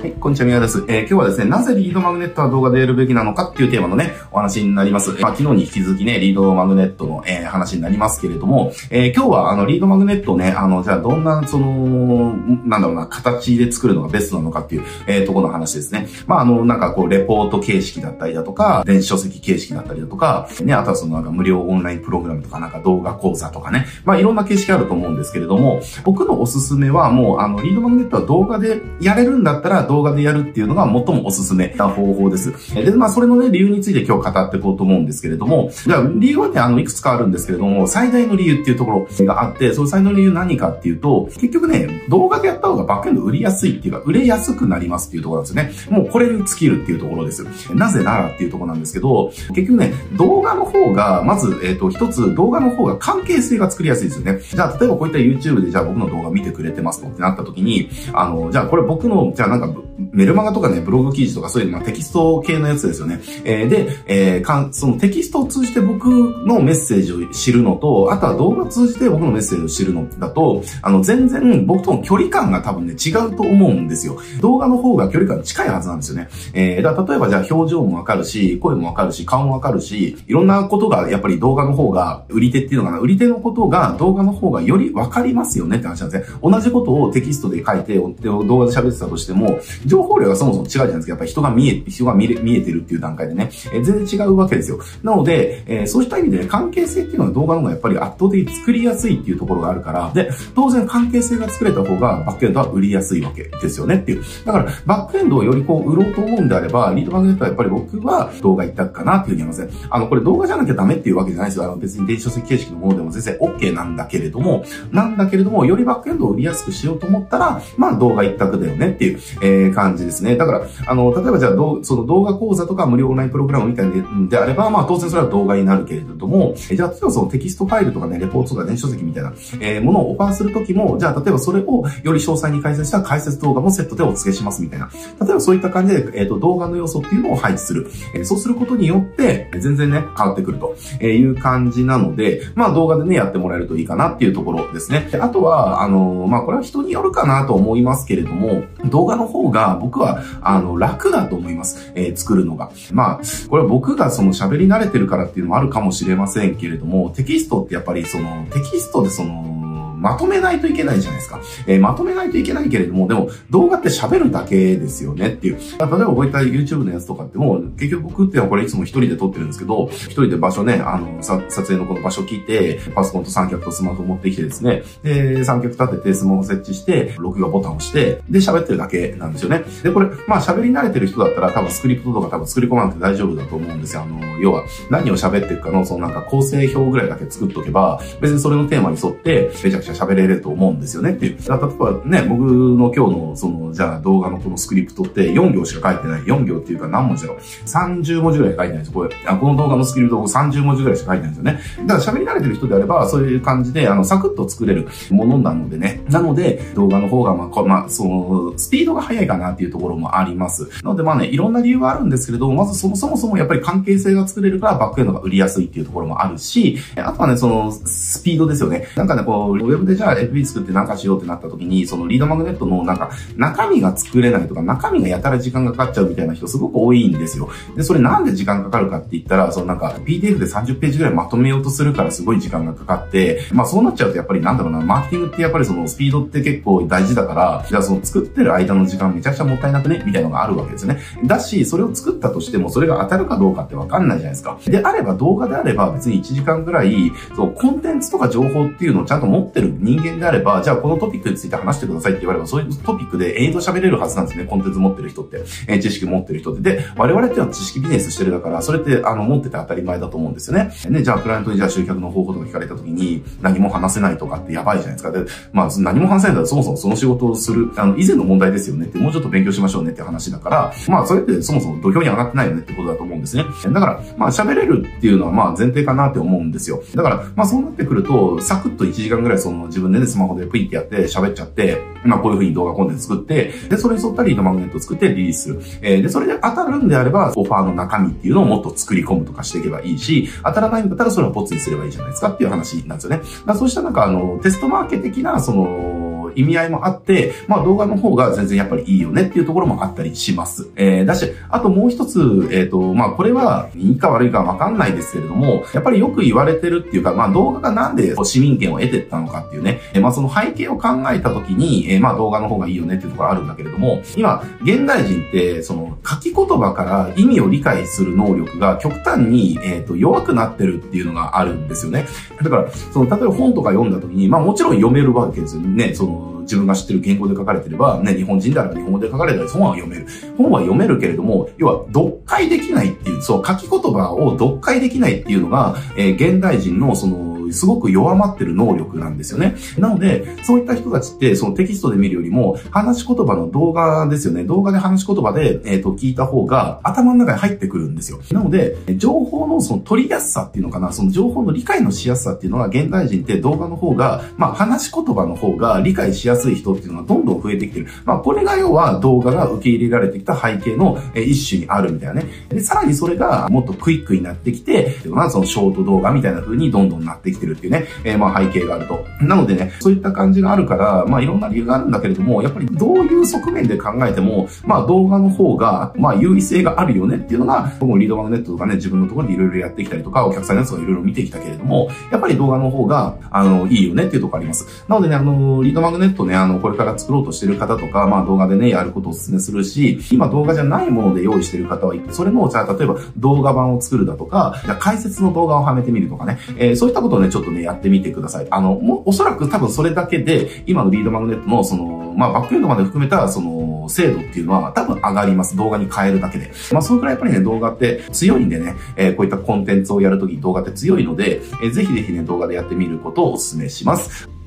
はい、こんにちは、宮です。えー、今日はですね、なぜリードマグネットは動画でやるべきなのかっていうテーマのね、お話になります。まあ、昨日に引き続きね、リードマグネットの、えー、話になりますけれども、えー、今日はあの、リードマグネットね、あの、じゃあどんな、その、なんだろうな、形で作るのがベストなのかっていう、えー、ところの話ですね。まあ、あの、なんかこう、レポート形式だったりだとか、電子書籍形式だったりだとか、ね、あとはそのなんか無料オンラインプログラムとか、なんか動画講座とかね、まあ、いろんな形式あると思うんですけれども、僕のおすすめはもう、あの、リードマグネットは動画でやれるんだったら動画でやるっていうのが最もおすすめな方法です。で、まあ、それのね、理由について今日語っていこうと思うんですけれども、じゃあ、理由はね、あの、いくつかあるんですけれども、最大の理由っていうところがあって、その最大の理由何かっていうと、結局ね、動画でやった方がバックエンド売りやすいっていうか、売れやすくなりますっていうところなんですよね。もうこれに尽きるっていうところです。なぜならっていうところなんですけど、結局ね、動画の方が、まず、えっ、ー、と、一つ動画の方が関係性が作りやすいですよね。じゃあ、例えばこういった YouTube でじゃあ僕の動画見てくれてますとってなった時に、あの、じゃあこれ僕の、じゃあなんか、Facebook. メルマガとかね、ブログ記事とかそういう、まあ、テキスト系のやつですよね。えー、で、えー、かん、そのテキストを通じて僕のメッセージを知るのと、あとは動画を通じて僕のメッセージを知るのだと、あの、全然僕との距離感が多分ね、違うと思うんですよ。動画の方が距離感近いはずなんですよね。えー、だ例えばじゃあ表情もわかるし、声もわかるし、顔もわかるし、いろんなことがやっぱり動画の方が、売り手っていうのかな、売り手のことが動画の方がよりわかりますよねって話なんですね。同じことをテキストで書いて、動画で喋ってたとしても、情報量がそもそも違うじゃないですか。やっぱ人が見え、人が見れ、見えてるっていう段階でね、えー、全然違うわけですよ。なので、えー、そうした意味で、ね、関係性っていうのは動画の方がやっぱり圧倒的に作りやすいっていうところがあるから、で、当然関係性が作れた方がバックエンドは売りやすいわけですよねっていう。だから、バックエンドをよりこう売ろうと思うんであれば、リードマグネットはやっぱり僕は動画一択かなっていうふうに思いますね。あの、これ動画じゃなきゃダメっていうわけじゃないですよ。あの、別に電子書籍形式のものでも全然 OK なんだけれども、なんだけれども、よりバックエンドを売りやすくしようと思ったら、まあ動画一択だよねっていう、えー、感じですね。だから、あの、例えばじゃあ、その動画講座とか無料オンラインプログラムみたいでであれば、まあ当然それは動画になるけれども、じゃあ、例えばそのテキストファイルとかね、レポートとか電子書籍みたいな、えー、ものをオファーするときも、じゃあ、例えばそれをより詳細に解説した解説動画もセットでお付けしますみたいな。例えばそういった感じで、えっ、ー、と、動画の要素っていうのを配置する。えー、そうすることによって、全然ね、変わってくるという感じなので、まあ動画でね、やってもらえるといいかなっていうところですね。であとは、あの、まあこれは人によるかなと思いますけれども、動画の方が僕は、あの、楽だと思います。えー、作るのが。まあ、これは僕がその喋り慣れてるからっていうのもあるかもしれませんけれども、テキストってやっぱりその、テキストでその、まとめないといけないじゃないですか。えー、まとめないといけないけれども、でも動画って喋るだけですよねっていう。例えばこういった YouTube のやつとかっても、結局僕ってのはこれいつも一人で撮ってるんですけど、一人で場所ね、あの、撮影のこの場所聞いて、パソコンと三脚とスマホ持ってきてですね、で、三脚立ててスマホ設置して、録画ボタンを押して、で、喋ってるだけなんですよね。で、これ、まあ喋り慣れてる人だったら多分スクリプトとか多分作り込まなくて大丈夫だと思うんですよ。あの、要は何を喋ってるかの、そのなんか構成表ぐらいだけ作っとけば、別にそれのテーマに沿って、めちゃくちゃ喋れると思うんですよねっていう。例えばね、僕の今日のその、じゃあ動画のこのスクリプトって4行しか書いてない。4行っていうか何文字だろう。30文字ぐらい書いてないんですよ。これ、あこの動画のスクリプト30文字ぐらいしか書いてないんですよね。だから喋り慣れてる人であれば、そういう感じで、あの、サクッと作れるものなのでね。なので、動画の方が、まあ、こまあ、その、スピードが速いかなっていうところもあります。なので、まあね、いろんな理由はあるんですけれども、まずそもそもそもやっぱり関係性が作れるからバックエンドが売りやすいっていうところもあるし、あとはね、その、スピードですよね。なんかね、こう、ウェブでじゃあ FB 作ってなんかしようってなった時に、そのリードマグネットのなんか、中身が作れないとか、中身がやたら時間がかかっちゃうみたいな人すごく多いんですよ。で、それなんで時間かかるかって言ったら、そのなんか、PDF で30ページぐらいまとめようとするからすごい時間がかかって、まあそうなっちゃうとやっぱりなんだろうな、マーケティングってやっぱりそのスピードって結構大事だから、じゃあその作ってる間の時間めちゃくちゃもったいなくねみたいなのがあるわけですね。だし、それを作ったとしても、それが当たるかどうかってわかんないじゃないですか。であれば動画であれば別に1時間ぐらい、そう、コンテンツとか情報っていうのをちゃんと持ってる人間であれば、じゃあこのトピックについて話してくださいって言われば、そういうトピックで永遠と喋れるはずなんですね。コンテンツ持ってる人って。えー、知識持ってる人って。で、我々っていうのは知識ビジネスしてるだから、それって、あの、持ってて当たり前だと思うんですよね。ね、じゃあ、クライアントにじゃあ集客の方法とか聞かれた時に、何も話せないとかってやばいじゃないですか。で、まあ、何も話せないんだらそもそもその仕事をする、あの、以前の問題ですよねって、もうちょっと勉強しましょうねって話だから、まあ、それってそもそも土俵に上がってないよねってことだと思うんですね。だから、まあ、喋れるっていうのは、まあ、前提かなって思うんですよ。だから、まあ、そうなってくると、サクッと1時間ぐらいその自分でね、スマホでプイってやって喋っちゃって、まあ、こういうふうに動画コンテンツ作って、で、それに沿ったリードマグネットを作ってリリースする。えー、で、それで当たるんであれば、オファーの中身っていうのをもっと作り込むとかしていけばいいし、当たらないんだったらそれはボツにすればいいじゃないですかっていう話なんですよね。だそうしたなんか、あの、テストマーケ的な、その、意味合いもあって、まあ動画の方が全然やっぱりいいよねっていうところもあったりします。えー、だし、あともう一つ、えっ、ー、と、まあこれはいいか悪いかわかんないですけれども、やっぱりよく言われてるっていうか、まあ動画がなんで市民権を得てったのかっていうね、えー、まあその背景を考えたときに、えー、まあ動画の方がいいよねっていうところあるんだけれども、今、現代人って、その書き言葉から意味を理解する能力が極端に、えっ、ー、と、弱くなってるっていうのがあるんですよね。だから、その、例えば本とか読んだ時に、まあもちろん読めるわけですよね。その、自分が知ってる言語で書かれてれば、ね、日本人であれば日本語で書かれたり、本は読める。本は読めるけれども、要は、読解できないっていう、そう、書き言葉を読解できないっていうのが、えー、現代人のその、すごく弱まってる能力なんですよね。なので、そういった人たちって、そのテキストで見るよりも、話し言葉の動画ですよね。動画で話し言葉で、えっ、ー、と、聞いた方が頭の中に入ってくるんですよ。なので、情報のその取りやすさっていうのかな、その情報の理解のしやすさっていうのは、現代人って動画の方が、まあ、話し言葉の方が理解しやすい人っていうのがどんどん増えてきてる。まあ、これが要は動画が受け入れられてきた背景の一種にあるみたいなね。で、さらにそれがもっとクイックになってきて、まあ、そのショート動画みたいな風にどんどんなってきててるっていうね。えーまあ背景があると。なのでね、そういった感じがあるから、まあいろんな理由があるんだけれども、やっぱりどういう側面で考えても、まあ動画の方が、まあ優位性があるよねっていうのが、僕もリードマグネットとかね、自分のところでいろいろやってきたりとか、お客さんのやつをいろいろ見てきたけれども、やっぱり動画の方が、あの、いいよねっていうところあります。なのでね、あの、リードマグネットね、あの、これから作ろうとしてる方とか、まあ動画でね、やることをお勧めするし、今動画じゃないもので用意してる方は、それの、じゃあ例えば動画版を作るだとか、じゃ解説の動画をはめてみるとかね、えー、そういったことをね、ちょっとね、やってみてください。あの、もおそらく多分それだけで、今のリードマグネットのその、まあバックエンドまで含めたその精度っていうのは多分上がります。動画に変えるだけで。まあそのくらいやっぱりね、動画って強いんでね、えー、こういったコンテンツをやるとき動画って強いので、えー、ぜひぜひね、動画でやってみることをお勧めします。